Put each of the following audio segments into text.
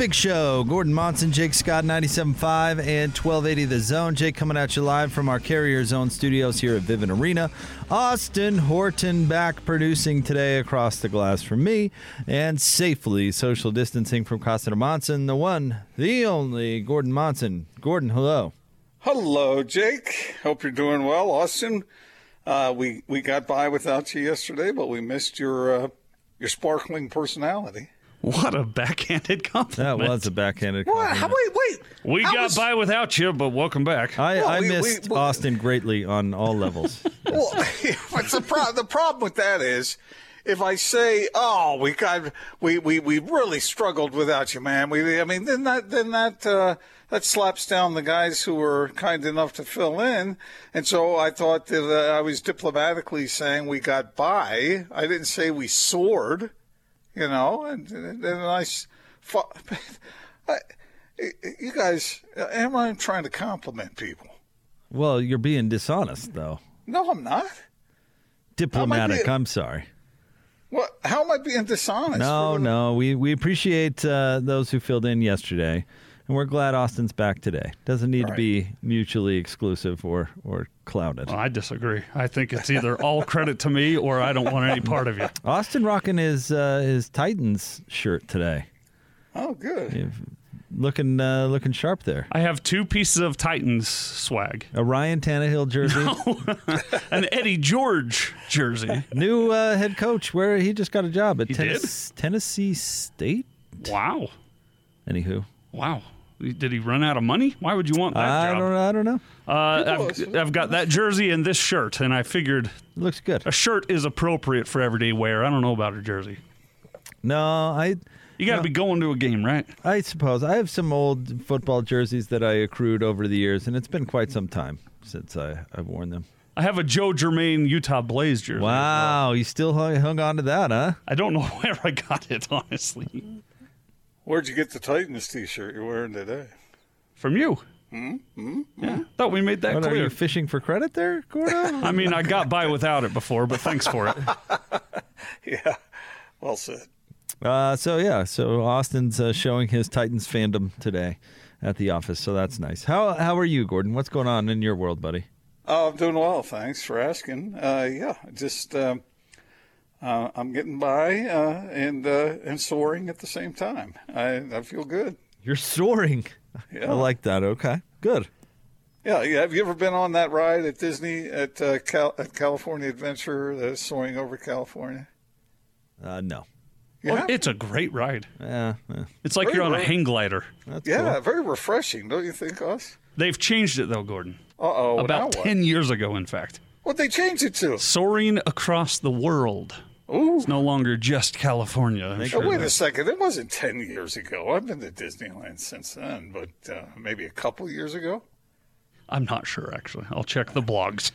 Big Show. Gordon Monson, Jake Scott, 97.5 and 1280 The Zone. Jake coming at you live from our Carrier Zone studios here at Vivint Arena. Austin Horton back producing today across the glass from me and safely social distancing from Costa Monson, the one, the only Gordon Monson. Gordon, hello. Hello, Jake. Hope you're doing well, Austin. Uh, we we got by without you yesterday, but we missed your uh, your sparkling personality. What a backhanded compliment. That was a backhanded What? compliment. How, wait, wait. We How got was- by without you, but welcome back. I, Well, I we- we- missed we- Austin greatly on all levels. Well, what's the, pro- the problem with that is, if I say, "Oh, we got we we, we really struggled without you, man," we I mean, then that then that uh, that slaps down the guys who were kind enough to fill in, and so I thought that uh, I was diplomatically saying we got by. I didn't say we soared, you know, and and I. s- fu- I you guys, am I trying to compliment people? well, you're being dishonest, though. No, I'm not. Diplomatic, be- I'm sorry. What? How am I being dishonest? No, no. We we appreciate uh, those who filled in yesterday, and we're glad Austin's back today. Doesn't need to be mutually exclusive or or clouded. Well, I disagree. I think it's either all credit to me or I don't want any part of you. Austin rocking his uh, his Titans shirt today, Oh, good. looking uh, looking sharp there. I have two pieces of Titans swag A Ryan Tannehill jersey, an Eddie George jersey. new uh, head coach. Where he just got a job at He Tennes- Tennessee State. Wow. Anywho, Wow. Did he run out of money? Why would you want that I job? don't I don't know. Uh, I've, I've got that jersey and this shirt, and I figured It looks good. a shirt is appropriate for everyday wear. I don't know about a jersey. No, I You got to be going to a game, right? I suppose I have some old football jerseys that I accrued over the years, and it's been quite some time since I, I've worn them. I have a Joe Germaine Utah Blaze jersey. Wow, you still hung, hung on to that, huh? I don't know where I got it, honestly. Where'd you get the Titans T-shirt you're wearing today? From you. Mm-hmm. Yeah, thought we made that What, are clear. you fishing for credit there, Gordo? I mean, I got by without it before, but thanks for it. Yeah, well said. uh, so yeah, so Austin's uh, showing his Titans fandom today at the office, so that's nice. How how are you, Gordon? What's going on in your world, buddy? Oh, I'm doing well. Thanks for asking. Uh, yeah, just um, uh, I'm getting by uh, and uh, and soaring at the same time. I I feel good. You're soaring. Yeah. I like that. Okay, good. Yeah, yeah. Have you ever been on that ride at Disney at uh, Cal- at California Adventure, uh, soaring over California? Uh, no. You Well, it's a great ride. Yeah, yeah, It's like Very you're on a hang glider. that's yeah, cool. very refreshing, don't you think, Us? They've changed it though, Gordon. Uh oh. About 10 years ago, in fact. What? What they changed it to? Soaring across the world. Ooh. It's no longer just California. I'm Oh, sure wait that- a second. It wasn't 10 years ago. I've been to Disneyland since then, but uh, maybe a couple years ago. I'm not sure, actually. I'll check the blogs.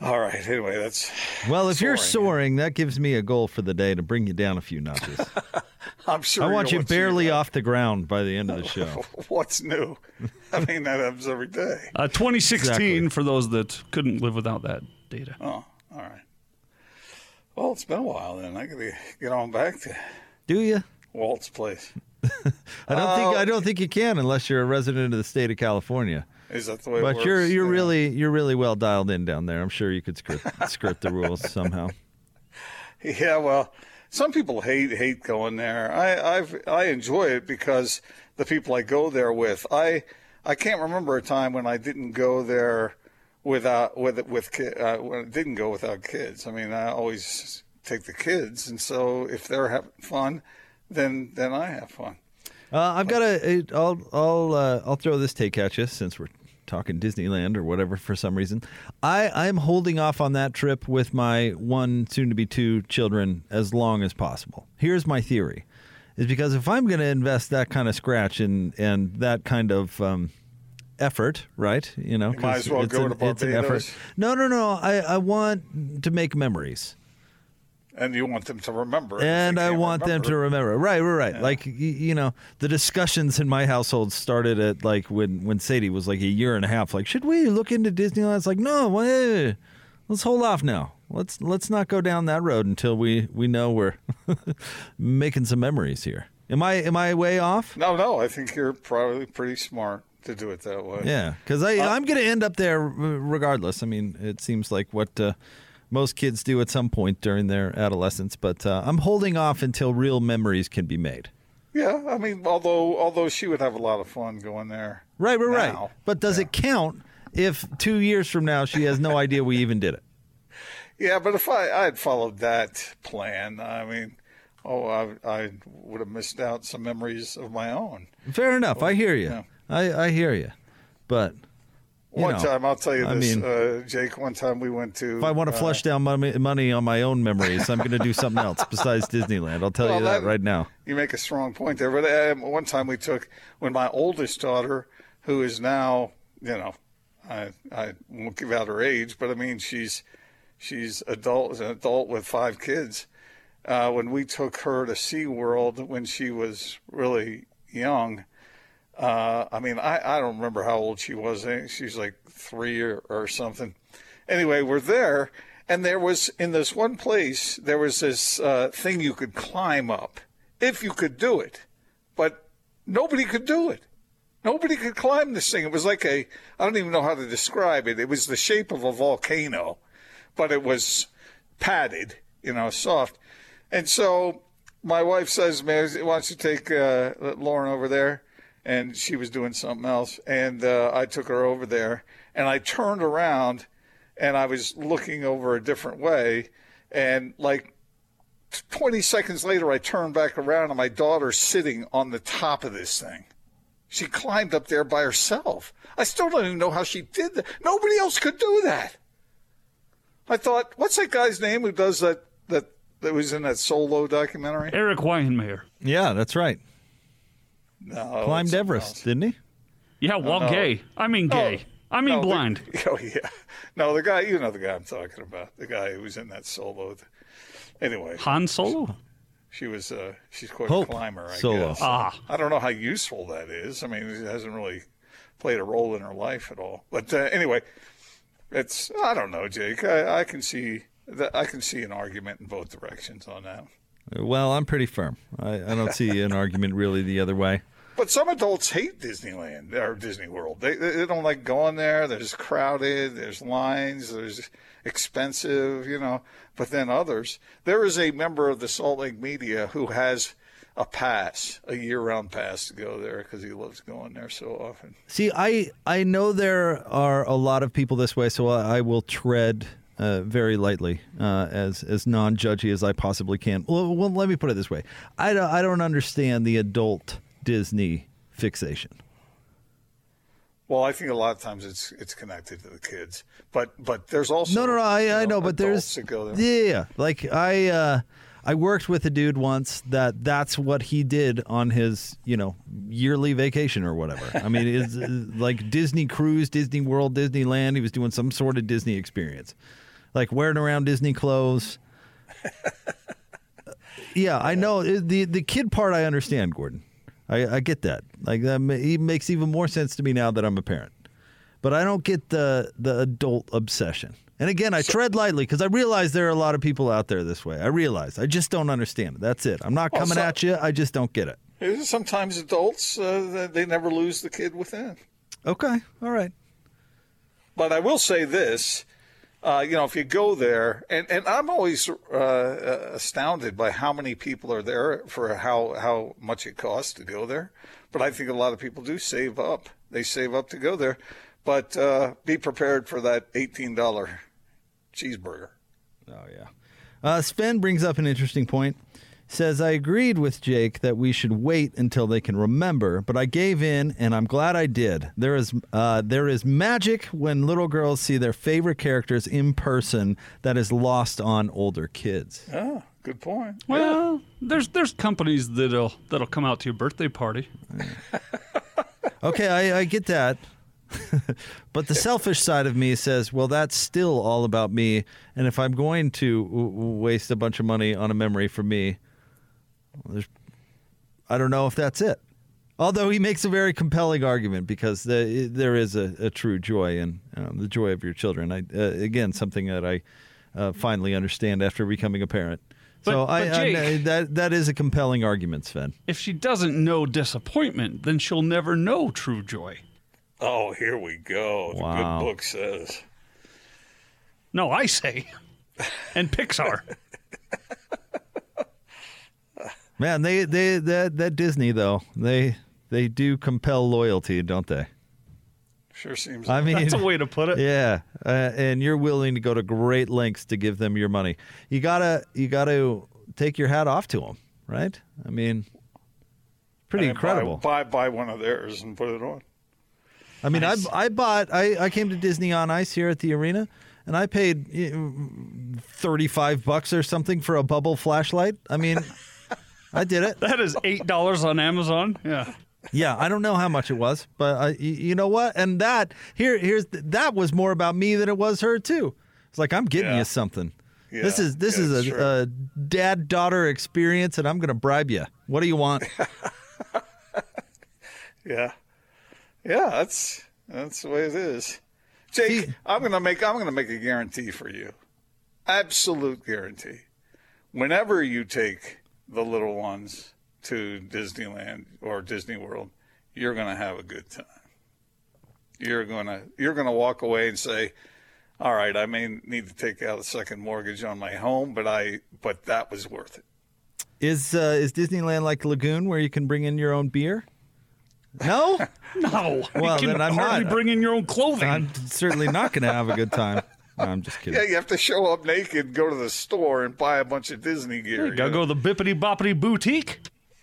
All right. Anyway, that's. Well, if you're Soaring. soaring, that gives me a goal for the day to bring you down a few notches. I'm sure. I want you barely off the ground by the end of the show. What's new? I mean, that happens every day. Uh, 2016, Exactly. for those that couldn't live without that data. Oh, all right. Well, it's been a while then. I got to get on back to Do you? Walt's place. I don't Oh. think I don't uh, think you can unless you're a resident of the state of California. Is that the way it But works? you're you're Yeah. really you're really well dialed in down there. I'm sure you could skirt skirt the rules somehow. Yeah, well, some people hate hate going there. I I've I enjoy it because the people I go there with. I I can't remember a time when I didn't go there without with with ki- uh, when I didn't go without kids. I mean, I always take the kids, and so if they're having fun, then then I have fun. Uh, I've got a, a I'll I'll uh, I'll throw this take at you since we're talking Disneyland or whatever for some reason. I I'm holding off on that trip with my one soon to be two children as long as possible. Here's my theory. Is because if I'm going to invest that kind of scratch and and that kind of um, effort, right? You know, You might as well it's go an, to it's an effort. Barbados. No, no, no. I I want to make memories. And you want them to remember. and I want them to remember. Right, right, right. Like you know, the discussions in my household started at like when when Sadie was like a year and a half. Like, should we look into Disneyland? It's like, no, wait, let's hold off now. Let's let's not go down that road until we we know we're making some memories here. Am I am I way off? No, no, I think you're probably pretty smart to do it that way. Yeah, because I Uh, I'm going to end up there regardless. I mean, it seems like what uh, most kids do at some point during their adolescence, but uh, I'm holding off until real memories can be made. Yeah, I mean, although although she would have a lot of fun going there. Right, right, right. But does it count if two years from now she has no idea we even did it? Yeah, but if I I had followed that plan, I mean, oh, I I would have missed out some memories of my own. Fair enough. I hear you. yeah. I, I hear you. But you One know, time, I'll tell you I this, mean- uh, Jake. One time we went to. if I want to uh, flush down money, money on my own memories, I'm going to do something else besides Disneyland. I'll tell Well, you that that- right now. You make a strong point there. But um, one time we took when my oldest daughter, who is now, you know, I I won't give out her age, but I mean she's she's adult, an adult with five kids. Uh, when we took her to SeaWorld when she was really young, uh, I mean, I, I don't remember how old she was. She's like three or, or something. Anyway, we're there, and there was in this one place there was this uh, thing you could climb up if you could do it, but nobody could do it. Nobody could climb this thing. It was like a I don't even know how to describe it. It was the shape of a volcano, but it was padded, you know, soft. And so my wife says, me, why don't you take uh, Lauren over there? And she was doing something else. And uh, I took her over there and I turned around and I was looking over a different way. And like 20 seconds later, I turned back around and my daughter's sitting on the top of this thing. She climbed up there by herself. I still don't even know how she did that. Nobody else could do that. I thought, what's that guy's name who does that? That that was in that solo documentary? Erik Weihenmayer. Yeah, that's right. No, Climbed Everest, else. didn't he? Yeah, well, gay. I mean, gay. I mean, No, the- blind. oh yeah, no, the guy. You know the guy I'm talking about. The guy who was in that solo. Anyway, Han Solo. she was. Uh, she's quite Hope a climber. I Solo. guess. Ah. I don't know how useful that is. I mean, it hasn't really played a role in her life at all. But uh, anyway, it's. I don't know, Jake. I, I can see. That, I can see an argument in both directions on that. Well, I'm pretty firm. I, I don't see an argument really the other way. But some adults hate Disneyland or Disney World. They, they don't like going there. There's crowded. There's lines. There's expensive. You know. But then others. There is a member of the Salt Lake Media who has a pass, a year-round pass to go there because he loves going there so often. See, I I know there are a lot of people this way, so I, I will tread uh, very lightly, uh, as as non judgy as I possibly can. Well, well, let me put it this way: I don't, I don't understand the adult Disney fixation. Well, I think a lot of times it's it's connected to the kids, but but there's also No, no, no. I, you I know, but there's there. yeah, yeah. Like I, uh, I worked with a dude once that that's what he did on his, you know, yearly vacation or whatever. I mean, it's uh, like Disney cruise, Disney World, Disneyland. He was doing some sort of Disney experience, like wearing around Disney clothes. yeah, I know the the kid part. I understand, Gordon. I, I get that. Like that it makes even more sense to me now that I'm a parent but I don't get the the adult obsession. And again, I tread lightly because I realize there are a lot of people out there this way. I realize. I just don't understand it. That's it. I'm not Well, coming so- at you. I just don't get it. Sometimes adults uh, they never lose the kid within. Okay. All right. But I will say this, uh, you know, if you go there, and, and I'm always uh, astounded by how many people are there for how, how much it costs to go there. But I think a lot of people do save up. They save up to go there. But uh, be prepared for that $18 cheeseburger. Oh yeah. Uh, Sven brings up an interesting point. Says I agreed with Jake that we should wait until they can remember, but I gave in, and I'm glad I did. There is uh, there is magic when little girls see their favorite characters in person that is lost on older kids. Ah, good point. Well, there's there's companies that'll that'll come out to your birthday party. Okay, I, I get that. but the selfish side of me says, well, that's still all about me. And if I'm going to w- w- waste a bunch of money on a memory for me, well, there's, I don't know if that's it. Although he makes a very compelling argument because the, there is a, a true joy in um, the joy of your children. I, uh, again, something that I uh, finally understand after becoming a parent. so But- I, but I that that is a compelling argument, Sven. If she doesn't know disappointment, then she'll never know true joy. Oh, here we go. The Wow. good book says. No, I say. And Pixar. Man, they they that that Disney though they they do compel loyalty, don't they? Sure seems. I mean, That's a way to put it. yeah, uh, and you're willing to go to great lengths to give them your money. You gotta you gotta take your hat off to them, right? I mean, pretty And incredible. Buy, buy buy one of theirs and put it on. I mean, Nice. I I bought I I came to Disney on Ice here at the arena, and I paid thirty five bucks or something for a bubble flashlight. I mean, I did it. That is eight dollars on Amazon. Yeah. Yeah, I don't know how much it was, but I, you know what? And that here here's that was more about me than it was her too. It's like I'm getting Yeah. you something. this is this yeah, is a, a dad daughter experience, and I'm going to bribe you. What do you want? Yeah, yeah. That's that's the way it is. Jake, See- I'm gonna make I'm gonna make a guarantee for you. Absolute guarantee. Whenever you take the little ones to Disneyland or Disney World, you're gonna have a good time. You're gonna you're gonna walk away and say, "All right, I may need to take out a second mortgage on my home, but I but that was worth it." is uh, is Disneyland like Lagoon where you can bring in your own beer? No, No. Well, you can then I'm hardly not. bringing your own clothing. I'm certainly not going to have a good time. No, I'm just kidding. Yeah, you have to show up naked, go to the store, and buy a bunch of Disney gear. you gotta go to the Bibbidi Bobbidi Boutique.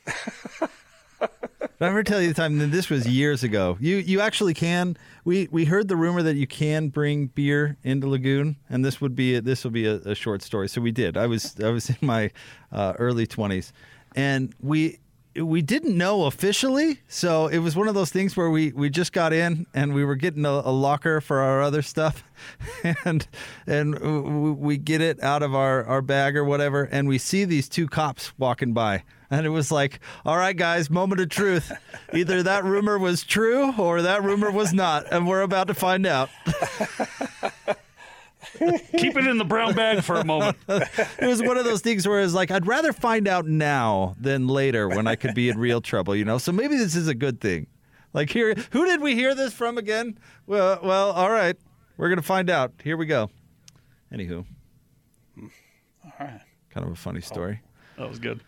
Did I ever tell you the time that this was years ago? You you actually can. We we heard the rumor that you can bring beer into Lagoon, and this would be a, this will be a, a short story. So we did. I was I was in my uh, early twenties, and we we didn't know officially. So it was one of those things where we we just got in and we were getting a, a locker for our other stuff, and and we get it out of our our bag or whatever, and we see these two cops walking by. And it was like, all right, guys, moment of truth. Either that rumor was true or that rumor was not. And we're about to find out. Keep it in the brown bag for a moment. It was one of those things where it's like, I'd rather find out now than later when I could be in real trouble, you know? So maybe this is a good thing. Like, here, who did we hear this from again? Well, well, all right. We're going to find out. Here we go. Anywho, All right. kind of a funny story. That was good.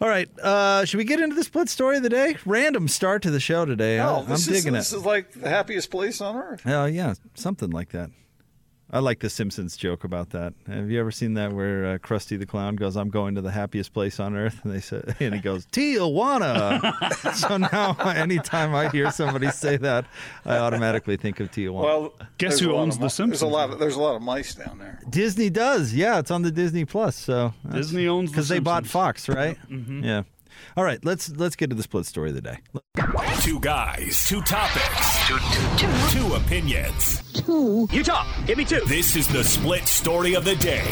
All right. Uh, should we get into the split story of the day? Random start to the show today. I- Oh, I'm this is, digging this this is like the happiest place on earth. Oh yeah, something like that. I like the Simpsons joke about that. Have you ever seen that where uh, Krusty the Clown goes, "I'm going to the happiest place on earth," and they said, and he goes, "Tijuana." so now, anytime I hear somebody say that, I automatically think of Tijuana. Well, Guess who owns of The mi- Simpsons There's a lot. Of, there's a lot of mice down there. Disney does, yeah, it's on the Disney Plus. So Disney owns The because they bought Fox, right? Yeah. All right, let's let's get to the split story of the day. Two guys, two topics, two, two opinions. You talk. Give me two. This is the split story of the day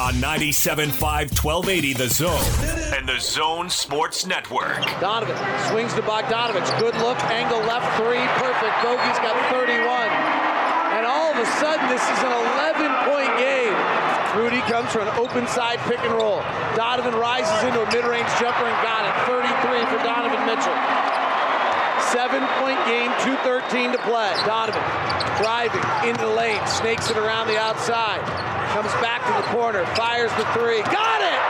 on 97.5 1280 The Zone and the Zone Sports Network. Donovan swings to Bogdanovich. Good look. Angle left three. Perfect. Bogey's got 31. And all of a sudden, this is an 11 point game. Rudy comes for an open side pick and roll. Donovan rises into a mid range jumper and got it. 33 for Donovan Mitchell. Seven point game, 2.13 to play. Donovan driving into the lane, snakes it around the outside. Comes back to the corner, fires the three. Got it!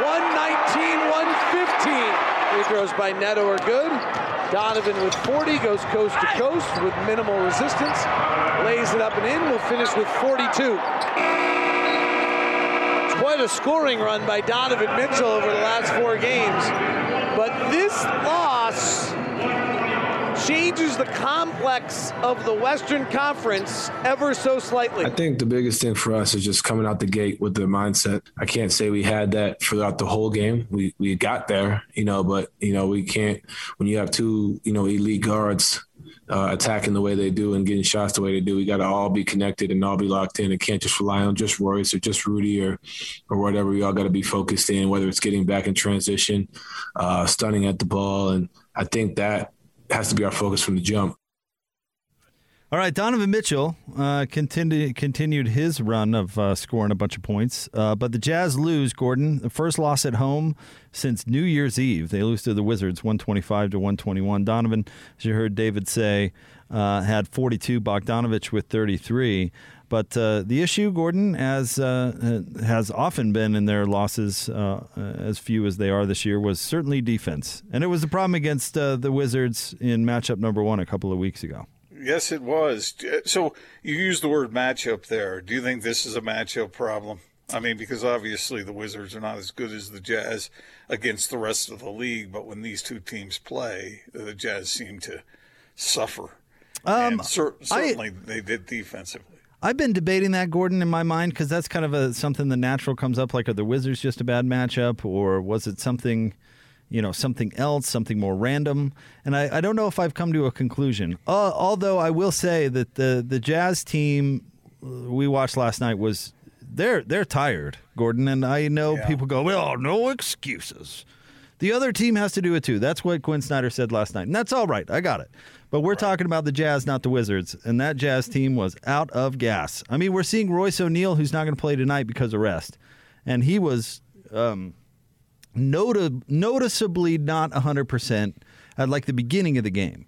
119, 115. Free throws by Neto are good. Donovan with 40 goes coast to coast with minimal resistance. Lays it up and in. Will finish with 42. It's quite a scoring run by Donovan Mitchell over the last four games. But this loss changes the complex of the Western Conference ever so slightly. I think the biggest thing for us is just coming out the gate with the mindset. I can't say we had that throughout the whole game. We we got there, you know, but you know we can't when you have two you know elite guards uh, attacking the way they do and getting shots the way they do. We got to all be connected and all be locked in. It can't just rely on just Royce or just Rudy or or whatever. We all got to be focused in, whether it's getting back in transition, uh, stunning at the ball, and I think that has to be our focus from the jump. All right, Donovan Mitchell uh, continued continued his run of uh, scoring a bunch of points, uh, but the Jazz lose. Gordon, the first loss at home since New Year's Eve. They lose to the Wizards, one twenty five to one twenty one. Donovan, as you heard David say, uh, had forty two. Bogdanovich with thirty three. But uh, the issue, Gordon, as uh, has often been in their losses, uh, as few as they are this year, was certainly defense, and it was the problem against uh, the Wizards in matchup number one a couple of weeks ago. Yes, it was. So you used the word matchup there. Do you think this is a matchup problem? I mean, because obviously the Wizards are not as good as the Jazz against the rest of the league, but when these two teams play, the Jazz seem to suffer. Um, cer- certainly I, they did defensively. I've been debating that, Gordon, in my mind, because that's kind of a something the natural comes up. Like, are the Wizards just a bad matchup, or was it something? you know something else, something more random. And I, I don't know if I've come to a conclusion. Uh, although I will say that the the Jazz team uh, we watched last night was they're they're tired, Gordon. And I know yeah. people go, well, no excuses. The other team has to do it too. That's what Quin Snyder said last night, and that's all right. I got it. But we're right. talking about the Jazz, not the Wizards, and that Jazz team was out of gas. I mean, we're seeing Royce O'Neale, who's not going to play tonight because of rest, and he was. Um, noti- noticeably not 100% at like the beginning of the game.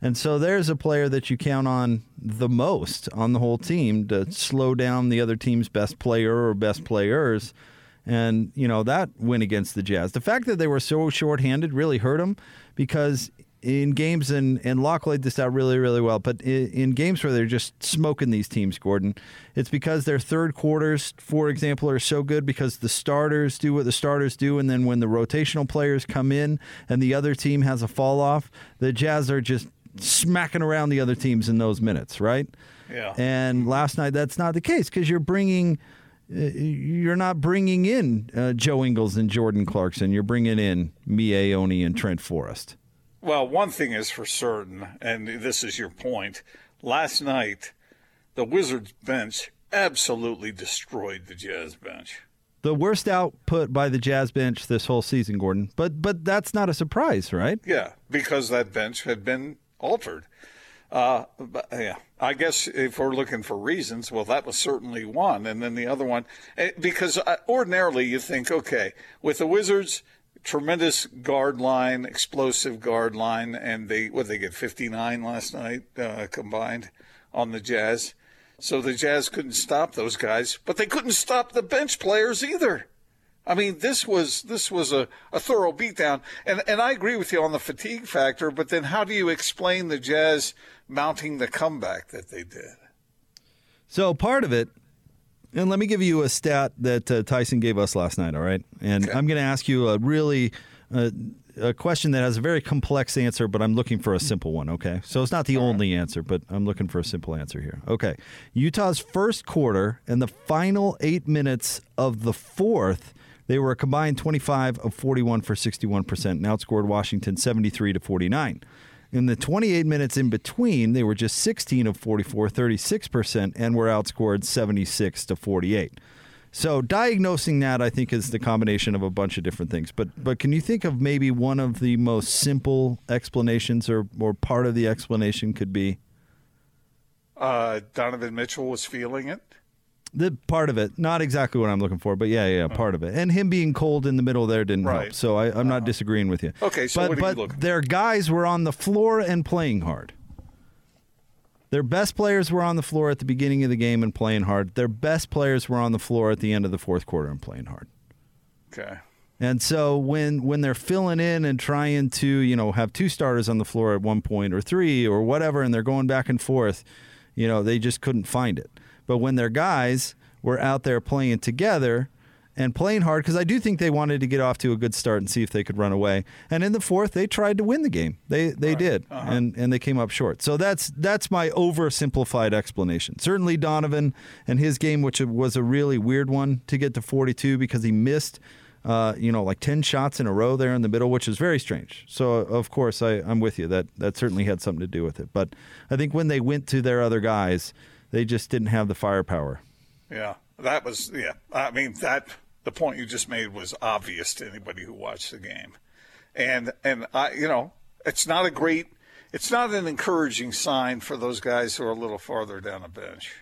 And so there's a player that you count on the most on the whole team to slow down the other team's best player or best players. And, you know, that win against the Jazz. The fact that they were so shorthanded really hurt them because in games, and, and Locke laid this out really, really well, but in, in, games where they're just smoking these teams, Gordon, it's because their third quarters, for example, are so good because the starters do what the starters do. And then when the rotational players come in and the other team has a fall off, the Jazz are just smacking around the other teams in those minutes, right? Yeah. And last night, that's not the case because you're bringing. Uh, you're not bringing in uh, Joe Ingles and Jordan Clarkson. You're bringing in Miye Oni and Trent Forrest. Well, one thing is for certain, and this is your point. Last night, the Wizards bench absolutely destroyed the Jazz bench. The worst output by the Jazz bench this whole season, Gordon. But but that's not a surprise, right? Yeah, because that bench had been altered. Uh, but, yeah, I guess if we're looking for reasons, well, that was certainly one, and then the other one, eh, because uh, ordinarily you think, okay, with the Wizards, tremendous guard line, explosive guard line, and they what they get 59 last night uh, combined on the Jazz. So the Jazz couldn't stop those guys, but they couldn't stop the bench players either. I mean, this was this was a, a thorough beatdown, and and I agree with you on the fatigue factor. But then, how do you explain the Jazz mounting the comeback that they did? So part of it and let me give you a stat that uh, Tyson gave us last night, all right? And okay. I'm going to ask you a really uh, a question that has a very complex answer, but I'm looking for a simple one, okay? So it's not the all only right. answer, but I'm looking for a simple answer here. Okay. Utah's first quarter and the final 8 minutes of the fourth, they were a combined 25 of 41 for 61% and outscored Washington 73 to 49. In the 28 minutes in between, they were just 16 of 44, 36%, and were outscored 76 to 48. So diagnosing that, I think, is the combination of a bunch of different things. But but can you think of maybe one of the most simple explanations, or or part of the explanation could be? Uh, Donovan Mitchell was feeling it. The part of it, not exactly what I'm looking for, but yeah, yeah, part of it. And him being cold in the middle there didn't right. help. So I, am not uh-huh. disagreeing with you. Okay, so but, but looking their guys were on the floor and playing hard. Their best players were on the floor at the beginning of the game and playing hard. Their best players were on the floor at the end of the fourth quarter and playing hard. Okay. And so when when they're filling in and trying to, you know, have two starters on the floor at one point or three or whatever and they're going back and forth, you know, they just couldn't find it. But when their guys were out there playing together and playing hard because I do think they wanted to get off to a good start and see if they could run away. And in the fourth, they tried to win the game. They they right. did, uh-huh. and and they came up short. So that's that's my oversimplified explanation. Certainly Donovan and his game, which was a really weird one to get to 42 because he missed. Uh, you know, like ten shots in a row there in the middle, which is very strange. So, of course, I, I'm with you. That that certainly had something to do with it. But I think when they went to their other guys, they just didn't have the firepower. Yeah, that was yeah. I mean that the point you just made was obvious to anybody who watched the game, and and I you know it's not a great it's not an encouraging sign for those guys who are a little farther down the bench.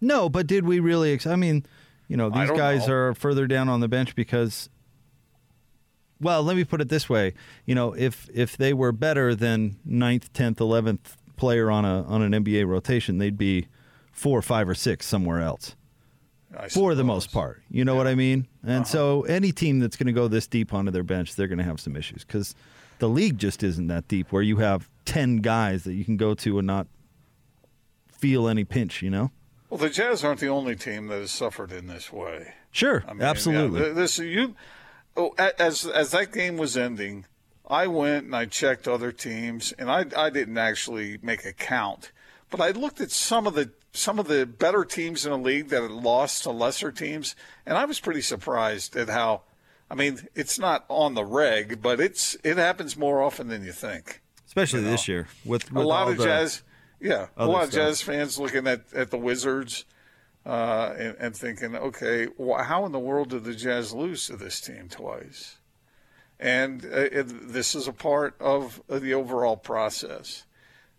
No, but did we really? Ex- I mean, you know, these guys know. are further down on the bench because. Well, let me put it this way: you know, if if they were better than ninth, tenth, eleventh player on a on an NBA rotation, they'd be four, five, or six somewhere else I for the most part. You know what I mean? And uh-huh. so any team that's going to go this deep onto their bench, they're going to have some issues because the league just isn't that deep where you have ten guys that you can go to and not feel any pinch. You know? Well, the Jazz aren't the only team that has suffered in this way. Sure, I mean, absolutely. yeah, this you, oh, as as that game was ending, I went and I checked other teams, and I I didn't actually make a count, but I looked at some of the some of the better teams in the league that had lost to lesser teams, and I was pretty surprised at how. I mean, it's not on the reg, but it's it happens more often than you think. Especially this year with, with a lot of jazz, yeah, a lot of jazz fans looking at, at the Wizards uh, and, and thinking, okay, wh- how in the world did the Jazz lose to this team twice? And uh, it, this is a part of, of the overall process.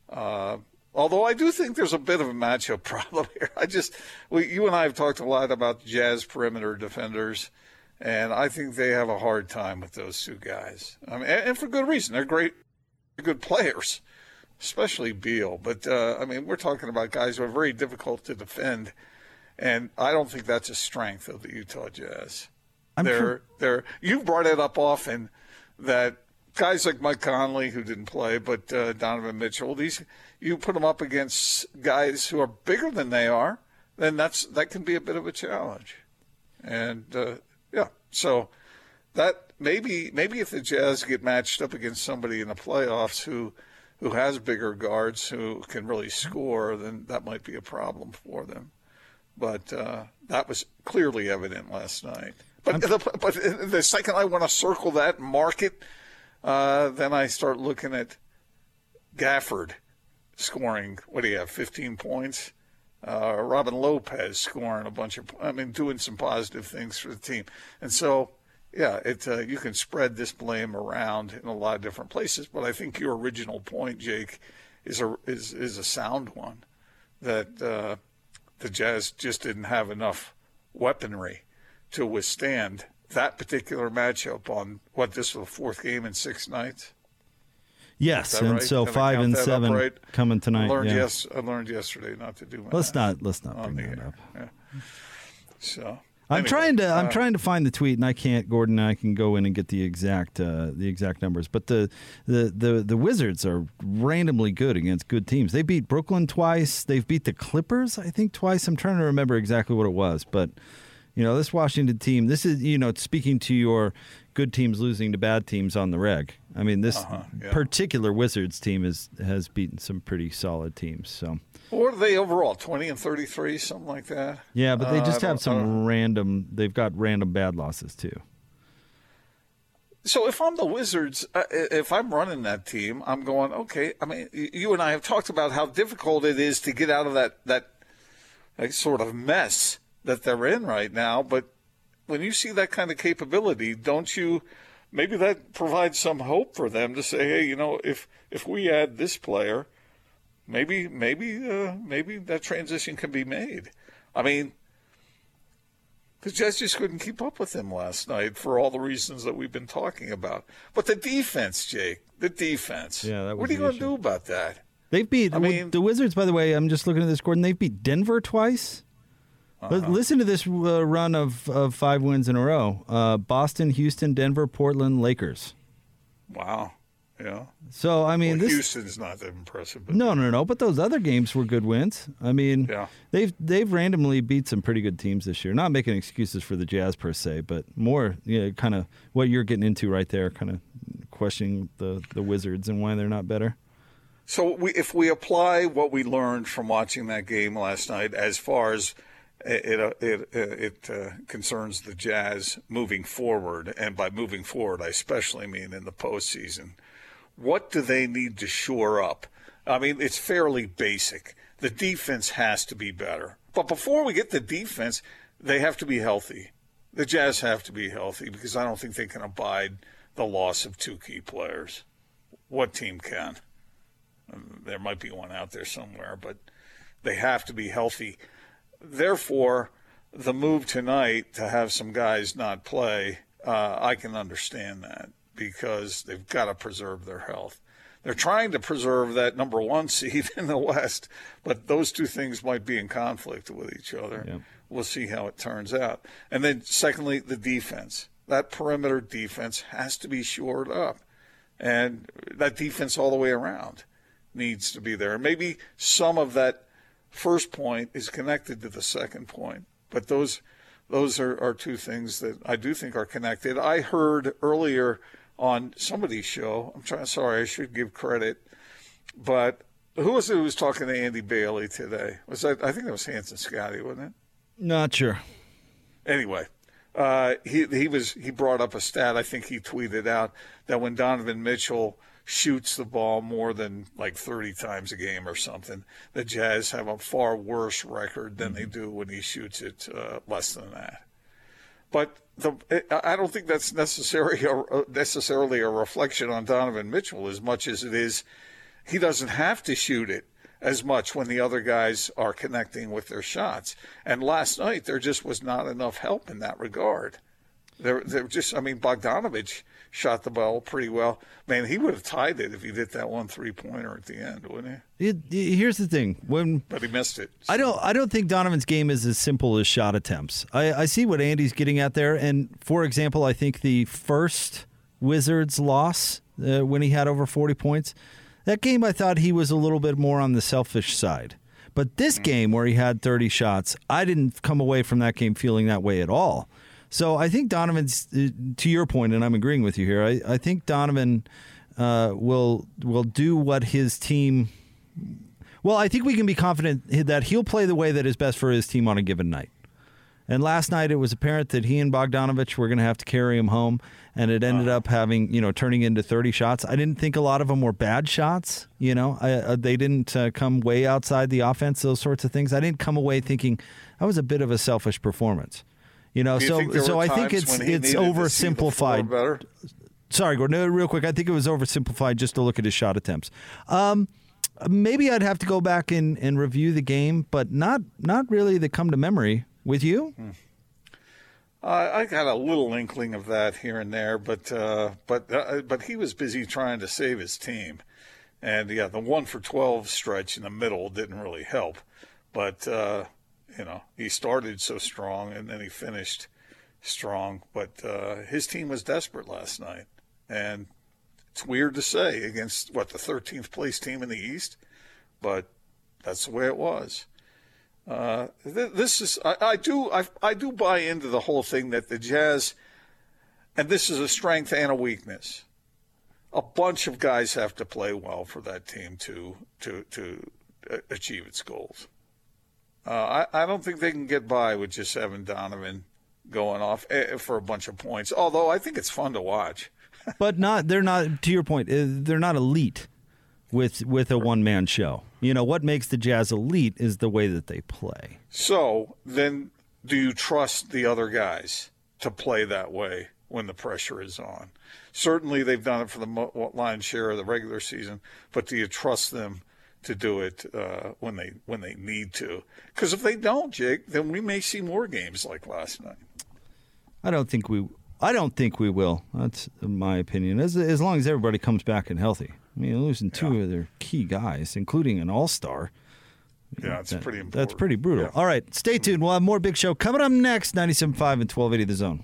Uh, although I do think there's a bit of a matchup problem here. I just, we, you and I have talked a lot about Jazz perimeter defenders, and I think they have a hard time with those two guys. I mean, and, and for good reason. They're great, good players, especially Beal. But uh, I mean, we're talking about guys who are very difficult to defend, and I don't think that's a strength of the Utah Jazz. I'm they're sure- they're you've brought it up often that guys like Mike Conley who didn't play, but uh, Donovan Mitchell, these you put them up against guys who are bigger than they are, then that's that can be a bit of a challenge. And uh, yeah, so that maybe maybe if the Jazz get matched up against somebody in the playoffs who who has bigger guards who can really score, then that might be a problem for them. But uh, that was clearly evident last night. But the, but the second I want to circle that market, uh, then I start looking at Gafford scoring. What do you have? 15 points. Uh, Robin Lopez scoring a bunch of. I mean, doing some positive things for the team. And so, yeah, it uh, you can spread this blame around in a lot of different places. But I think your original point, Jake, is a is is a sound one. That uh, the Jazz just didn't have enough weaponry to withstand that particular matchup on what this was the fourth game in six nights. Yes, and right? so I five and seven right? coming tonight. I learned yeah. yes, I learned yesterday not to do. Let's not let's not bring that air. up. Yeah. So I'm anyway, trying to I'm uh, trying to find the tweet and I can't. Gordon and I can go in and get the exact uh, the exact numbers. But the, the the the Wizards are randomly good against good teams. They beat Brooklyn twice. They've beat the Clippers I think twice. I'm trying to remember exactly what it was, but you know this Washington team. This is you know speaking to your good teams losing to bad teams on the reg. I mean this Uh-huh, yeah. particular Wizards team is has beaten some pretty solid teams. So. What are they overall? Twenty and thirty-three, something like that. Yeah, but they Uh, just I have some random. They've got random bad losses too. So if I'm the Wizards, uh, if I'm running that team, I'm going okay. I mean, you and I have talked about how difficult it is to get out of that that, that sort of mess that they're in right now. But when you see that kind of capability, don't you? Maybe that provides some hope for them to say, hey, you know, if if we add this player, maybe maybe uh, maybe that transition can be made. I mean, the Jets just couldn't keep up with him last night for all the reasons that we've been talking about. But the defense, Jake, the defense. Yeah, that was what are you going to do about that? They've beat I mean- the Wizards. By the way, I'm just looking at this. Gordon, they've beat Denver twice. Uh-huh. Listen to this uh, run of, of five wins in a row: uh, Boston, Houston, Denver, Portland, Lakers. Wow. Yeah. So I mean, Well, this Houston's not that impressive. But no, no, no. But those other games were good wins. I mean, Yeah. they've they've randomly beat some pretty good teams this year. Not making excuses for the Jazz per se, but more, you know, kind of what you're getting into right there, kind of questioning the the Wizards and why they're not better. So we, if we apply what we learned from watching that game last night, as far as it it, it, it uh, concerns the Jazz moving forward, and by moving forward, I especially mean in the postseason, what do they need to shore up? I mean, it's fairly basic. The defense has to be better, but before we get the defense, they have to be healthy. The Jazz have to be healthy because I don't think they can abide the loss of two key players. What team can? There might be one out there somewhere, but they have to be healthy. Therefore, the move tonight to have some guys not play, uh, I can understand that because they've got to preserve their health. They're trying to preserve that number one seed in the West, but those two things might be in conflict with each other. We'll see how it turns out. And then, secondly, the defense. That perimeter defense has to be shored up. And that defense all the way around needs to be there. Maybe some of that first point is connected to the second point, but those those are, are two things that I do think are connected. I heard earlier on somebody's show. I'm trying. Sorry, I should give credit, but who was it who was talking to Andy Bailey today? Was that? I think that was Hans and Scotty, wasn't it? Not sure. Anyway, uh, he he was he brought up a stat. I think he tweeted out that when Donovan Mitchell shoots the ball more than like 30 times a game or something, the Jazz have a far worse record than they do when he shoots it uh, less than that. But the, I don't think that's necessary necessarily a reflection on Donovan Mitchell as much as it is he doesn't have to shoot it as much when the other guys are connecting with their shots. And last night there just was not enough help in that regard. There, there just I mean Bogdanovich shot the ball pretty well. Man, he would have tied it if he hit that one three pointer at the end, wouldn't he? It, it- here's the thing: when But he missed it. I don't, I don't think Donovan's game is as simple as shot attempts. I, I see what Andy's getting at there, and for example, I think the first Wizards loss uh, when he had over forty points, that game I thought he was a little bit more on the selfish side. But this game where he had thirty shots, I didn't come away from that game feeling that way at all. So I think Donovan's, uh, to your point, and I'm agreeing with you here. I, I think Donovan uh, will will do what his team well, I think we can be confident that he'll play the way that is best for his team on a given night. And last night it was apparent that he and Bogdanovich were going to have to carry him home, and it ended up having you know turning into 30 shots. I didn't think a lot of them were bad shots. You know, I, uh, they didn't uh, come way outside the offense. Those sorts of things. I didn't come away thinking that was a bit of a selfish performance. You know, Do so so I think it's it's needed to see the floor oversimplified sorry, Gordon. No, real quick, I think it was oversimplified just to look at his shot attempts. Um, maybe I'd have to go back and, and review the game, but not not really that come to memory with you. Uh, I got a little inkling of that here and there, but uh, but uh, but he was busy trying to save his team, and yeah, the one for twelve stretch in the middle didn't really help. But uh, you know, he started so strong and then he finished strong. But uh, his team was desperate last night, and it's weird to say against what the 13th place team in the East, but that's the way it was. Uh, th- this is I, I do I, I do buy into the whole thing that the Jazz, and this is a strength and a weakness. A bunch of guys have to play well for that team to to to uh, achieve its goals. Uh, I I don't think they can get by with just Evan Donovan going off eh, for a bunch of points. Although I think it's fun to watch. But not they're not to your point. uh, They're not elite with with a one man show. You know what makes the Jazz elite is the way that they play. So then, do you trust the other guys to play that way when the pressure is on? Certainly, they've done it for the lion's share of the regular season, but do you trust them to do it uh, when they when they need to? Because if they don't, Jake, then we may see more games like last night. I don't think we. I don't think we will. That's my opinion. As as long as everybody comes back and healthy. I mean, losing two of their key guys, including an all star. Yeah, it's pretty important. That's pretty brutal. Yeah. All right, stay tuned. We'll have more big show coming up next. 97.5 and 1280 The Zone.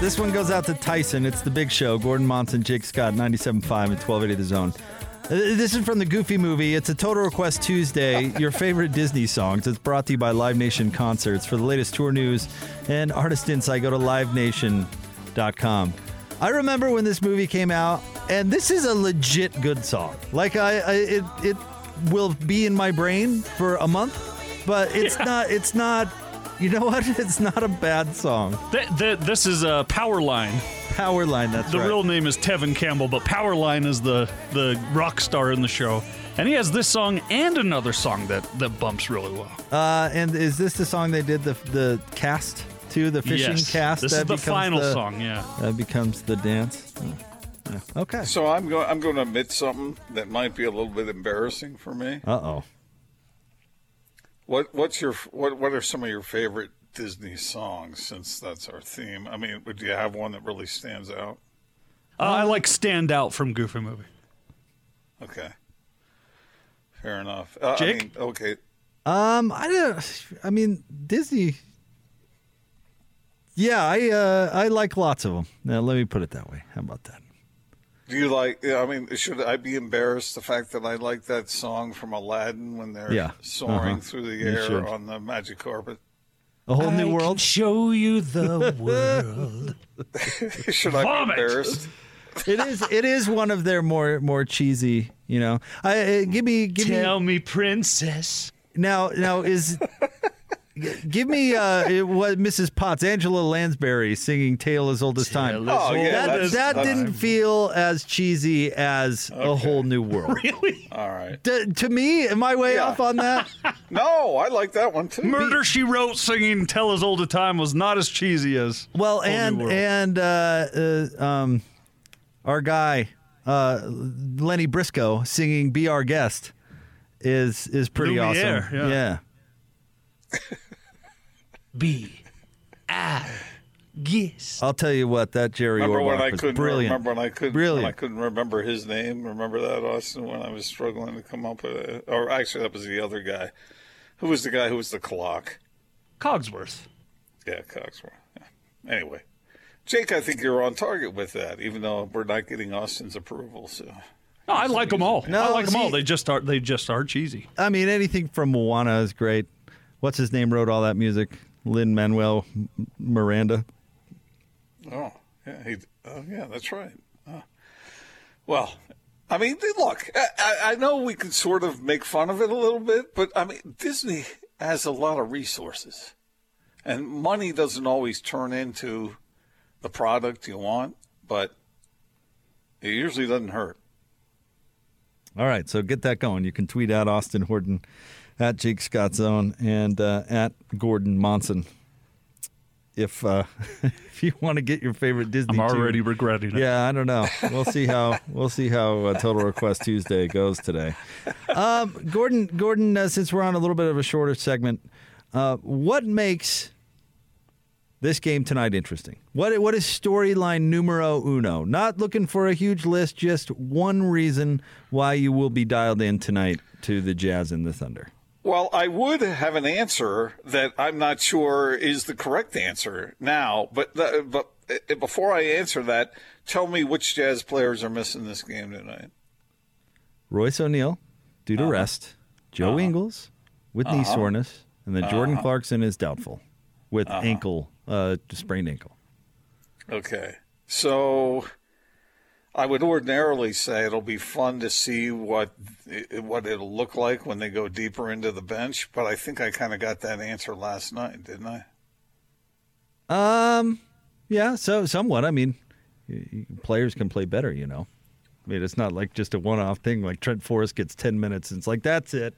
This one goes out to Tyson. It's the big show. Gordon Monson, Jake Scott, 97.5 and 1280 The Zone. Uh, This is from the Goofy movie. It's a Total Request Tuesday, your favorite Disney songs. It's brought to you by Live Nation Concerts. For the latest tour news and artist insight, go to livenation.com. I remember when this movie came out, and this is a legit good song. Like I, I it, it will be in my brain for a month, but it's not. It's not. You know what? It's not a bad song. Th- th- this is a Powerline. Powerline. That's The right. real name is Tevin Campbell, but Powerline is the the rock star in the show. And he has this song and another song that, that bumps really well. Uh, and is this the song they did the the cast to the fishing yes. cast? This that is the becomes final the- song, yeah. That becomes the dance. Yeah. Okay. So I'm going. I'm going to admit something that might be a little bit embarrassing for me. Uh oh. What What's your What What are some of your favorite Disney songs? Since that's our theme. I mean, would you have one that really stands out? Uh, I like Stand Out from Goofy Movie. Okay. Fair enough. Uh, I Jake? mean, okay. Um, I don't. I mean, Disney. Yeah, I uh, I like lots of them. Now, let me put it that way. How about that? Do you like? I mean, should I be embarrassed the fact that I like that song from Aladdin when they're Yeah. soaring Uh-huh. through the air on the magic carpet? A whole new world. show you the world. should I Vomit. be embarrassed? it is. It is one of their more more cheesy. You know. I uh, give me give me Tell me, princess. Now, now is g- give me uh, it was Mrs. Potts, Angela Lansbury singing "Tale as Old as Time." Oh, yeah, that that's- that that's- didn't feel as cheesy as a whole new world. Really? All right. D- to me, am I way Yeah. off on that? No, I like that one too. Murder She Wrote singing Tell As Old a Time was not as cheesy as. Well, Whole New and World. and uh, uh, um, our guy uh, Lenny Briscoe singing "Be Our Guest" is is pretty Lumiere, awesome. yeah. yeah. B. I. Yes. I'll tell you what, that Jerry Remember when Orbach I was couldn't brilliant. remember when I couldn't Brilliant. when I couldn't remember his name? Remember that Austin when I was struggling to come up with it? Or actually, that was the other guy. Who was the guy who was the clock? Cogsworth. Yeah, Cogsworth. Yeah. Anyway, Jake, I think you're on target with that, even though we're not getting Austin's approval. So No, I like them all. No, I like them all. They just are. They just are cheesy. I mean, anything from Moana is great. What's his name wrote all that music? Lin Manuel Miranda. Oh, yeah, he, oh, yeah, that's right. Oh. Well, I mean, look, I, I- know we can sort of make fun of it a little bit, but I mean, Disney has a lot of resources, and money doesn't always turn into the product you want, but it usually doesn't hurt. All right, so get that going. You can tweet at Austin Horton, at Jake Scott Zone, and uh, at Gordon Monson. If uh, if you want to get your favorite Disney, I'm already tune. regretting it. Yeah, I don't know. We'll see how we'll see how uh, Total Request Tuesday goes today. Um, Gordon, Gordon, uh, since we're on a little bit of a shorter segment, uh, what makes this game tonight interesting? What what is storyline numero uno? Not looking for a huge list, just one reason why you will be dialed in tonight to the Jazz and the Thunder. Well, I would have an answer that I'm not sure is the correct answer now, but the, but uh, before I answer that, tell me which Jazz players are missing this game tonight. Royce O'Neale, due to uh-huh. rest. Joe uh-huh. Ingles with knee uh-huh. soreness, and then Jordan Clarkson is doubtful with ankle, uh, sprained ankle. Okay. So I would ordinarily say it'll be fun to see what what it'll look like when they go deeper into the bench, but I think I kind of got that answer last night, didn't I? Um, yeah, so somewhat. I mean, y- y- players can play better, you know. I mean, it's not like just a one-off thing. Like Trent Forrest gets ten minutes, and it's like that's it.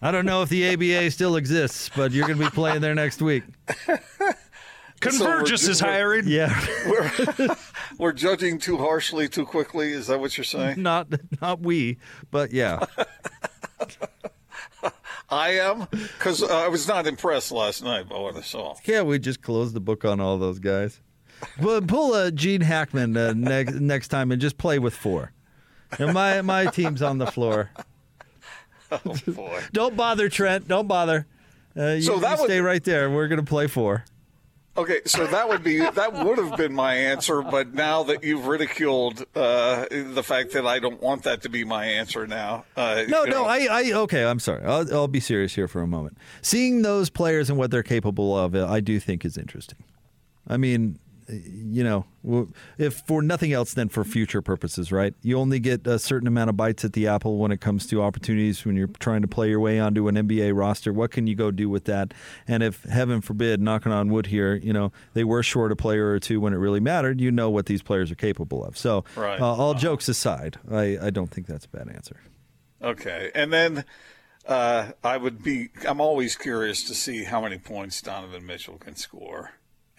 I don't know if the ABA still exists, but you're going to be playing there next week. Convergys we're- is hiring. Yeah, We're judging too harshly too quickly, is that what you're saying? not not we, but yeah. I am cuz uh, I was not impressed last night by what I saw. Yeah, we just closed the book on all those guys. Well, pull a Gene Hackman uh, next next time and just play with four. And my my team's on the floor. Oh boy. Don't bother, Trent. Don't bother. Uh, you, So that you would- stay right there. We're gonna play four. Okay, so that would be that would have been my answer, but now that you've ridiculed uh, the fact that I don't want that to be my answer now. Uh, No, no, know, I, I, okay, I'm sorry. I'll, I'll be serious here for a moment. Seeing those players and what they're capable of, I do think is interesting. I mean, you know, if for nothing else than for future purposes, right? You only get a certain amount of bites at the apple when it comes to opportunities when you're trying to play your way onto an NBA roster. What can you go do with that? And if heaven forbid, knocking on wood here, you know, they were short a player or two when it really mattered, you know what these players are capable of. So, Right. uh, all jokes aside, I, I don't think that's a bad answer. Okay, and then uh, I would be. I'm always curious to see how many points Donovan Mitchell can score,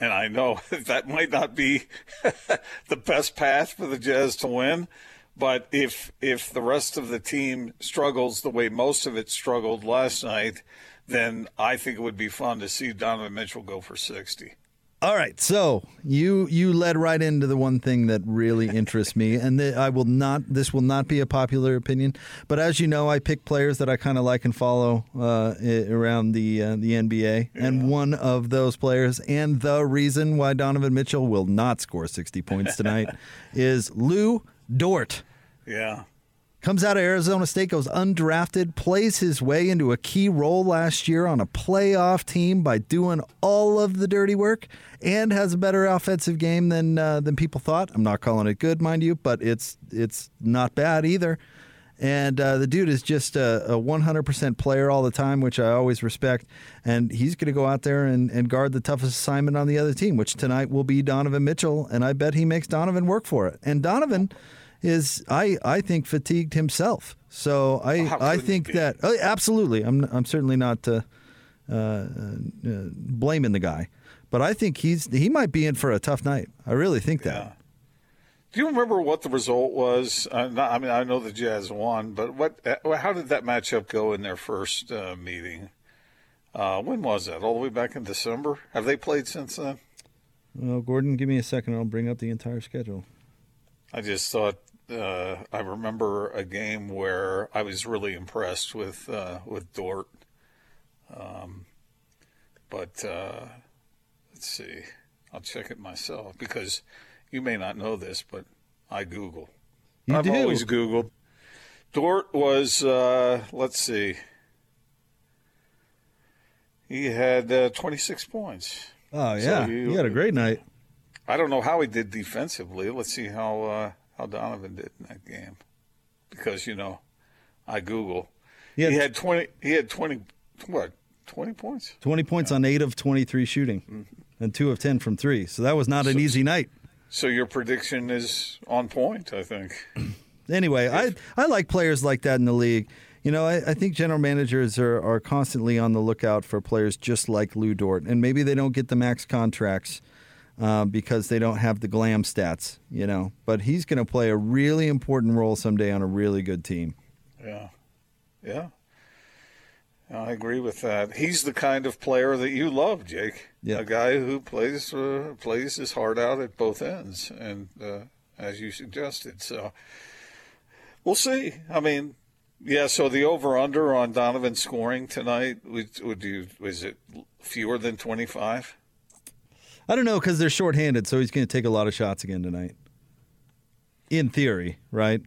and I know that might not be the best path for the Jazz to win. But if if the rest of the team struggles the way most of it struggled last night, then I think it would be fun to see Donovan Mitchell go for sixty. All right, so you you led right into the one thing that really interests me, and the, I will not. This will not be a popular opinion, but as you know, I pick players that I kind of like and follow uh, around the uh, the NBA, and one of those players, and the reason why Donovan Mitchell will not score sixty points tonight, is Lou Dort Yeah. Comes out of Arizona State, goes undrafted, plays his way into a key role last year on a playoff team by doing all of the dirty work, and has a better offensive game than uh, than people thought. I'm not calling it good, mind you, but it's it's not bad either. And uh, the dude is just a, a 100% player all the time, which I always respect. And he's going to go out there and, and guard the toughest assignment on the other team, which tonight will be Donovan Mitchell. And I bet he makes Donovan work for it. And Donovan is, I, I think, fatigued himself. So I, How I think that, oh, absolutely. I'm, I'm certainly not uh, uh, uh, blaming the guy. But I think he's he might be in for a tough night. I really think that. Do you remember what the result was? Uh, not, I mean, I know the Jazz won, but what? Uh, how did that matchup go in their first uh, meeting? Uh, when was that? All the way back in December. Have they played since then? Well, Gordon, give me a second. I'll bring up the entire schedule. I just thought uh, I remember a game where I was really impressed with uh, with Dort. Um, but uh, let's see, I'll check it myself because you may not know this, but I Google. You I've do. always Googled. Dort was uh, let's see, he had uh, 26 points. Oh So yeah, you- he had a great night. I don't know how he did defensively. Let's see how uh, how Donovan did in that game, because you know, I Google. He He had, twenty. He had twenty. What? Twenty points. 20 points on eight of 23 shooting, mm-hmm. and two of 10 from three. So that was not an easy night. So your prediction is on point. I think. Anyway, I I like players like that in the league. You know, I, I think general managers are, are constantly on the lookout for players just like Lou Dort, and maybe they don't get the max contracts uh, because they don't have the glam stats. You know, but he's going to play a really important role someday on a really good team. Yeah. Yeah. I agree with that. He's the kind of player that you love, Jake. Yeah. A guy who plays uh, plays his heart out at both ends, and uh, as you suggested, so we'll see. I mean, yeah. So the over under on Donovan scoring tonight would would you was it fewer than twenty five? I don't know because they're shorthanded, so he's going to take a lot of shots again tonight. In theory, right?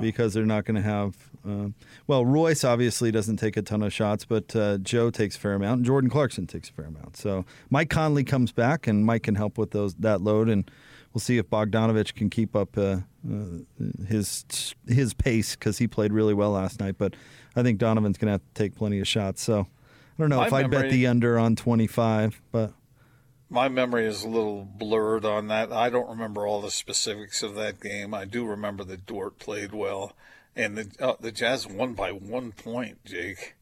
Because they're not going to have. Um, well, Royce obviously doesn't take a ton of shots, but uh, Joe takes a fair amount, and Jordan Clarkson takes a fair amount. So Mike Conley comes back, and Mike can help with those that load, and we'll see if Bogdanovich can keep up uh, uh, his his pace because he played really well last night. But I think Donovan's going to have to take plenty of shots. So I don't know My if I bet the under on twenty five, but. My memory is a little blurred on that. I don't remember all the specifics of that game. I do remember that Dort played well, and the uh, the Jazz won by one point, Jake.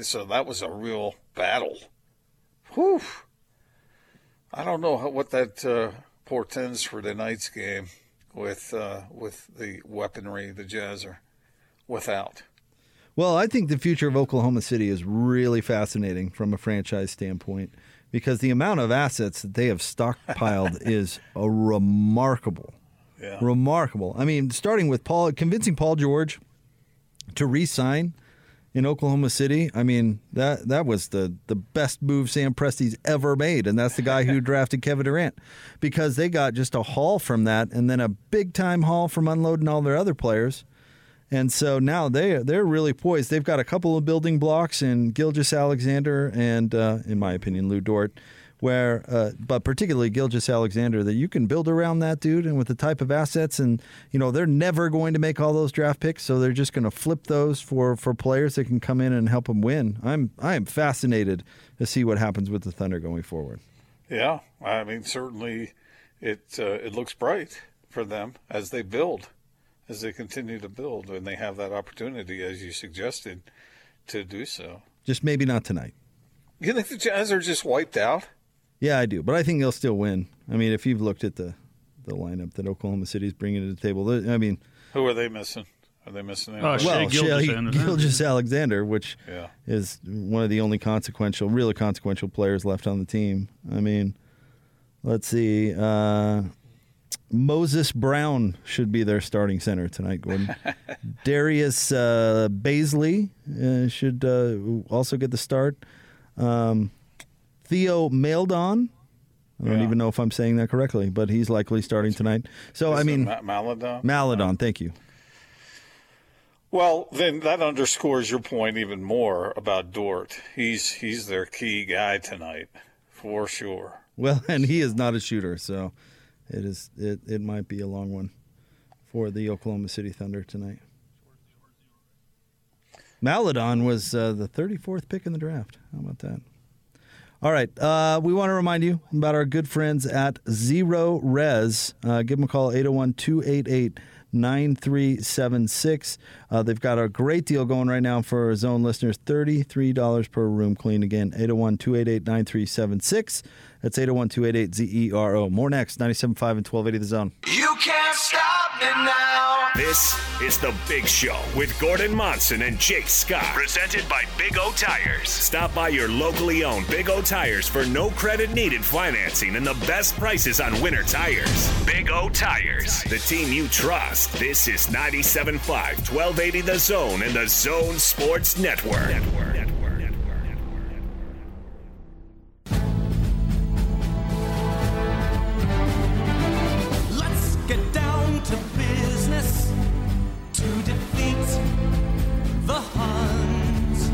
So that was a real battle. Whew. I don't know how, what that uh, portends for tonight's game with uh, with the weaponry the Jazz are without. Well, I think the future of Oklahoma City is really fascinating from a franchise standpoint because the amount of assets that they have stockpiled is a remarkable. Yeah. Remarkable. I mean, starting with Paul, convincing Paul George to re-sign in Oklahoma City. I mean, that that was the the best move Sam Presti's ever made, and that's the guy who drafted Kevin Durant because they got just a haul from that, and then a big time haul from unloading all their other players. And so now they they're really poised. They've got a couple of building blocks in Gilgeous Alexander and, uh, in my opinion, Lou Dort, where, uh, but particularly Gilgeous Alexander, that you can build around that dude and with the type of assets, and you know they're never going to make all those draft picks, so they're just going to flip those for for players that can come in and help them win. I'm I am fascinated to see what happens with the Thunder going forward. Yeah, I mean certainly it uh, it looks bright for them as they build, as they continue to build, and they have that opportunity, as you suggested, to do so. Just maybe not tonight. You think the Jazz are just wiped out? Yeah, I do, but I think they'll still win. I mean, if you've looked at the the lineup that Oklahoma City's bringing to the table, I mean, Who are they missing? Are they missing? Oh, anybody? Shai well, Gilgeous Shai Anderson. Alexander, which Yeah. is one of the only consequential, really consequential players left on the team. I mean, let's see. Uh, Moses Brown should be their starting center tonight, Gordon. Darius uh, Bazley uh, should uh, also get the start. Um, Theo Maledon. I don't Yeah. even know if I'm saying that correctly, but he's likely starting tonight. So, I Is mean, Ma- Maledon. Maledon, thank you. Well, then that underscores your point even more about Dort. He's he's their key guy tonight, for sure. Well, and he is not a shooter, so it is it, it might be a long one for the Oklahoma City Thunder tonight. Maledon was uh, the 34th pick in the draft. How about that? All right. Uh, we want to remind you about our good friends at Zerorez. Uh, give them a call, 801 288 9376. Uh, They've got a great deal going right now for zone listeners $33 per room clean. Again, 801 288 9376. That's 801 288 ZERO. More next, 97.5 and 1280 The Zone. You can't stop me now. This is The Big Show with Gordon Monson and Jake Scott. Presented by Big O Tires. Stop by your locally owned Big O Tires for no credit needed financing and the best prices on winter tires. Big O Tires, the team you trust. This is 97.5, 1280 The Zone and The Zone Sports Network. Network. Network. Network. Get down to business to defeat the Huns.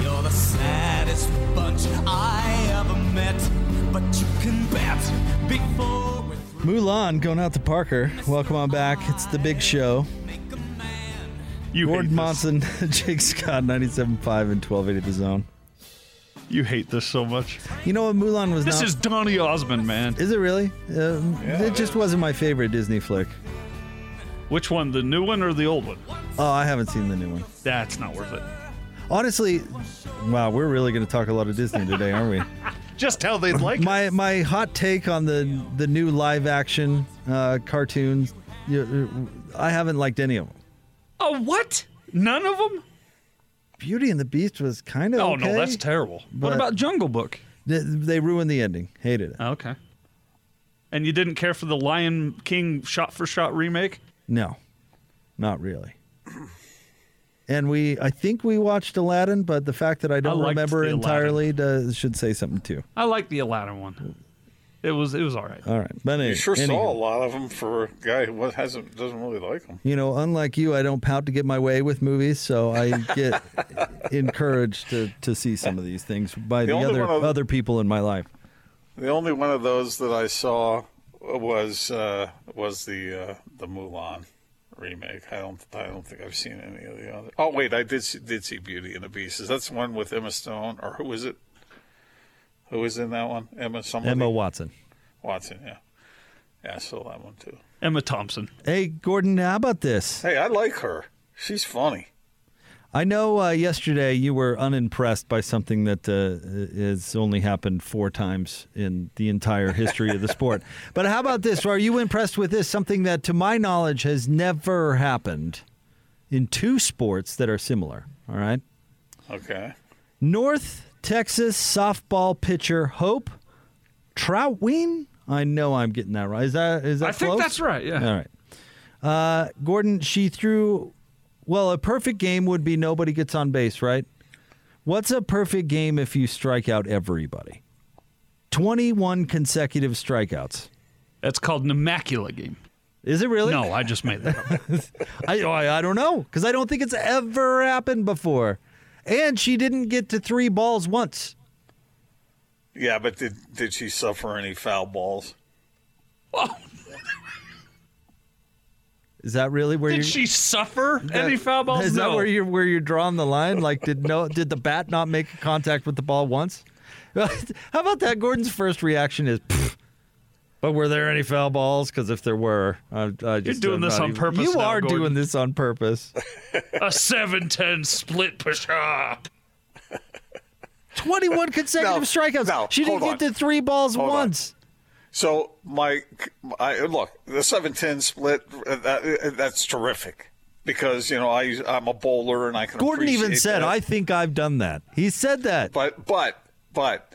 You're the saddest bunch I ever met, but you can bet before. Mulan going out to Parker. Welcome on back. It's the big show. Make a man. You hate Gordon. Monson, Jake Scott, 97.5 and 1280 The Zone. You hate this so much. You know what? Mulan was This not. is Donny Osmond, man. Is it really? Um, it just wasn't my favorite Disney flick. Which one, the new one or the old one? Oh, I haven't seen the new one. That's not worth it. Honestly, wow, we're really going to talk a lot of Disney today, aren't we? Just how they'd like it. my my hot take on the the new live action uh, cartoons. you- I haven't liked any of them. Oh, what? None of them? Beauty and the Beast was kind of Oh, okay. no, that's terrible. what about Jungle Book? They, they ruined the ending. Hated it. Oh, okay. And you didn't care for the Lion King shot for shot remake? No, not really. And we, I think we watched Aladdin, but the fact that I don't liked remember entirely does, should say something too. I like the Aladdin one. It was it was all right. All right, but anyway, You sure anywho. saw a lot of them for a guy who hasn't doesn't really like them. You know, unlike you, I don't pout to get my way with movies, so I get encouraged to, to see some of these things by The the, other of- other people in my life. The only one of those that I saw was uh, was the uh, the Mulan remake. I don't I don't think I've seen any of the other. Oh wait, I did see, did see Beauty and the Beast. Is that the one with Emma Stone or who is it? Who is in that one? Emma somebody. Emma Watson. Watson. Yeah, yeah, I saw that one too. Emma Thompson. Hey, Gordon, how about this? Hey, I like her. She's funny. I know uh, yesterday you were unimpressed by something that uh, has only happened four times in the entire history of the sport. But how about this? Are you impressed with this? Something that, to my knowledge, has never happened in two sports that are similar. All right. Okay. North Texas softball pitcher Hope Trautwein. I know I'm getting that right. Is that is that I think close? that's right, yeah. All right. Uh, Gordon, she threw Well, a perfect game would be nobody gets on base, right? What's a perfect game if you strike out everybody? 21 consecutive strikeouts. That's called an immaculate game. Is it really? No, I just made that up. I, I, I don't know because I don't think it's ever happened before. And she didn't get to three balls once. Yeah, but did did she suffer any foul balls? Oh. Is that really where you? Did she suffer any foul balls? Is no. that where you're where you're drawing the line? Like, did no did the bat not make contact with the ball once? How about that? Gordon's first reaction is, "Pfft." But were there any foul balls? Because if there were, I, I just doing I'm this on even- purpose You now, are Gordon. doing this on purpose. a 7-10 split push up? Twenty-one consecutive No, strikeouts. no, she didn't get on. to three balls Hold on. once. So my, I, look, the seven ten split. uh, That, that's terrific because you know I I'm a bowler and I can. Gordon even said, that. "I think I've done that." He said that. But but but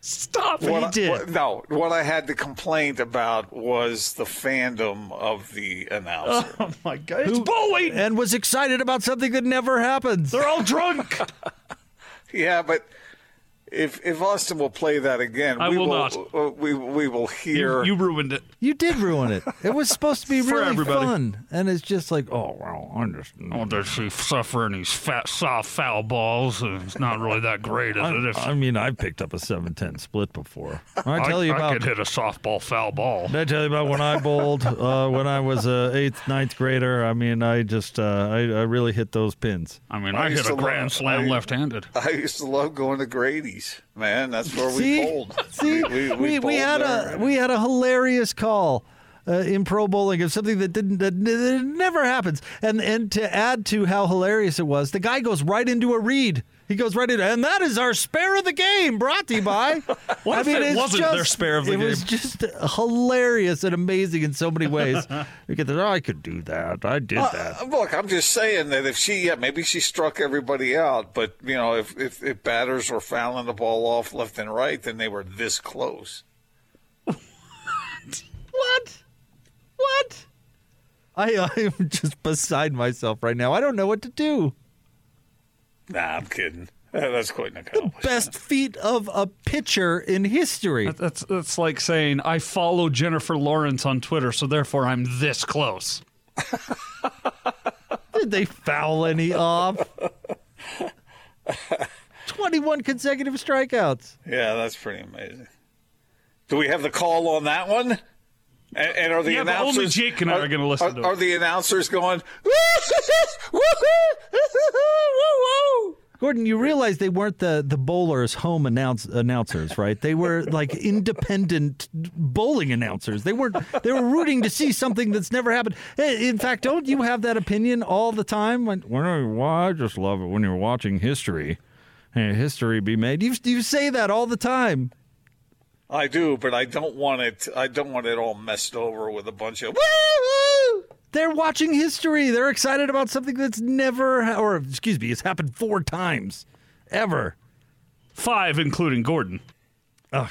Stop He what I- did. what- no, what I had the complaint about was the fandom of the announcer. Oh my god, it's bowling. and was excited about something that never happens. They're all drunk. yeah, but if if Austin will play that again, I we will will not. uh, we we will hear. you, you ruined it. You did ruin it. It was supposed to be For really everybody. fun, and it's just like, oh well, I understand. Oh, does she suffer any fat, soft foul balls? It's not really that great, is it? If- I, I mean, I picked up a seven ten split before. I tell you I about. could hit a softball foul ball. Did I tell you about when I bowled uh, when I was a eighth, ninth grader? I mean, I just uh, I, I really hit those pins. I mean, I I, hit a grand love- slam left-handed. I used to love going to Grady's. Man, that's where we See, bowled. see, we, we, bowled had there. a we had a hilarious call. Uh, in pro bowling of something that didn't that, that never happens, and and to add to how hilarious it was, the guy goes right into a read. He goes right in, and that is our spare of the game, brought to you by. What I if mean, it it's wasn't just, their spare of the game. it was just hilarious and amazing in so many ways. you get that. Oh, I could do that. I did that. Uh, look, I'm just saying that if she, yeah, maybe she struck everybody out, but you know, if, if if batters were fouling the ball off left and right, then they were this close. What? What? I I'm just beside myself right now. I don't know what to do. Nah, I'm kidding. That's quite an accomplishment. The Best feat of a pitcher in history. That's that's like saying I follow Jennifer Lawrence on Twitter, so therefore I'm this close. Did they foul any off? 21 consecutive strikeouts. Yeah, that's pretty amazing. Do we have the call on that one? And, and are the Yeah, but only announcers? Jake and I are gonna listen are, to it. Are the announcers going? Gordon, you realize they weren't the, the bowlers' home announce, announcers, right? They were like independent bowling announcers. They weren't. They were rooting to see something that's never happened. In fact, don't you have that opinion all the time? When, when I, well, I just love it when you're watching history, history be made. You you say that all the time. I do, but I don't want it. I don't want it all messed over with a bunch of. woo. They're watching history. They're excited about something that's never, or excuse me, it's happened four times, ever. Five, including Gordon. Oh,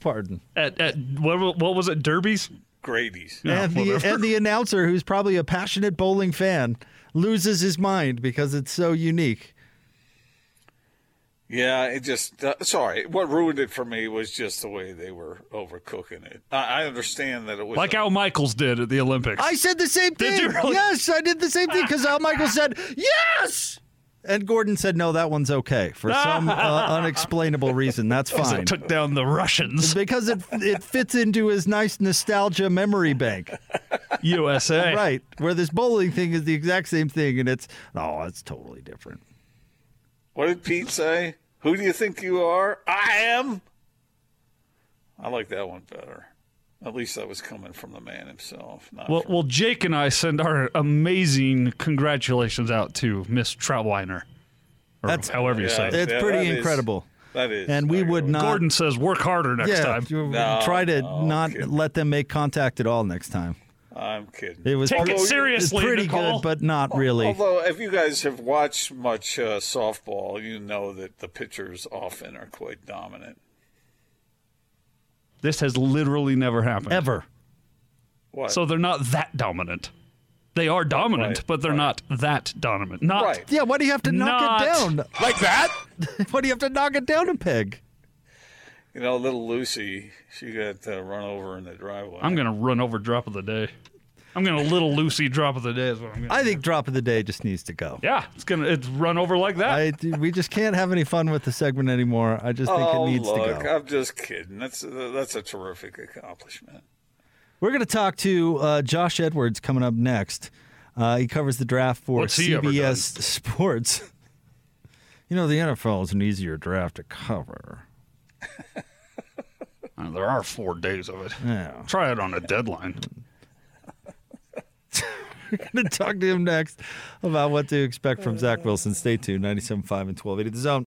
pardon. At at what what was it? Derbies. Grady's. Yeah, and the and the announcer, who's probably a passionate bowling fan, loses his mind because it's so unique. Yeah, it just uh, sorry. What ruined it for me was just the way they were overcooking it. I, I understand that it was Like a- Al Michaels did at the Olympics. I said the same Did thing. you really? Yes, I did the same thing because Al Michaels said yes, and Gordon said no. That one's okay for some uh, unexplainable reason. That's fine it took down the Russians. because it it fits into his nice nostalgia memory bank. USA. right where this bowling thing is the exact same thing and it's oh it's totally different What did Pete say? Who do you think you are? I am. I like that one better. At least that was coming from the man himself. Not Well, from- well, Jake and I send our amazing congratulations out to Miss Troutwiner. Or That's- however you Yeah. say it. it's Yeah, pretty that is- incredible that is. and we would not Gordon says work harder next yeah, time. No, try to no, not kidding. let them make contact at all next time I'm kidding. it was Take pretty, it seriously, pretty Nicole. good but not really Although, if you guys have watched much uh, softball, you know that the pitchers often are quite dominant. This has literally never happened. ever What? So they're not that dominant. They are dominant, Right, but they're not that dominant. Not Right. Yeah, why do you have to knock it down? Like that? Why do you have to knock it down a peg? You know, little Lucy, she got uh, run over in the driveway. I'm gonna run over drop of the day. I'm gonna little Lucy drop of the day is what I'm gonna. I think drop of the day just needs to go. yeah, it's gonna it's run over like that. I, we just can't have any fun with the segment anymore. I just think oh, it needs look, to go. I'm just kidding. That's that's a terrific accomplishment. We're going to talk to uh, Josh Edwards coming up next. Uh, he covers the draft for What's CBS Sports. You know, the NFL is an easier draft to cover. There are four days of it. Yeah. Try it on a deadline. We're going to talk to him next about what to expect from Zach Wilson. Stay tuned. 97.5 and 1280 The Zone.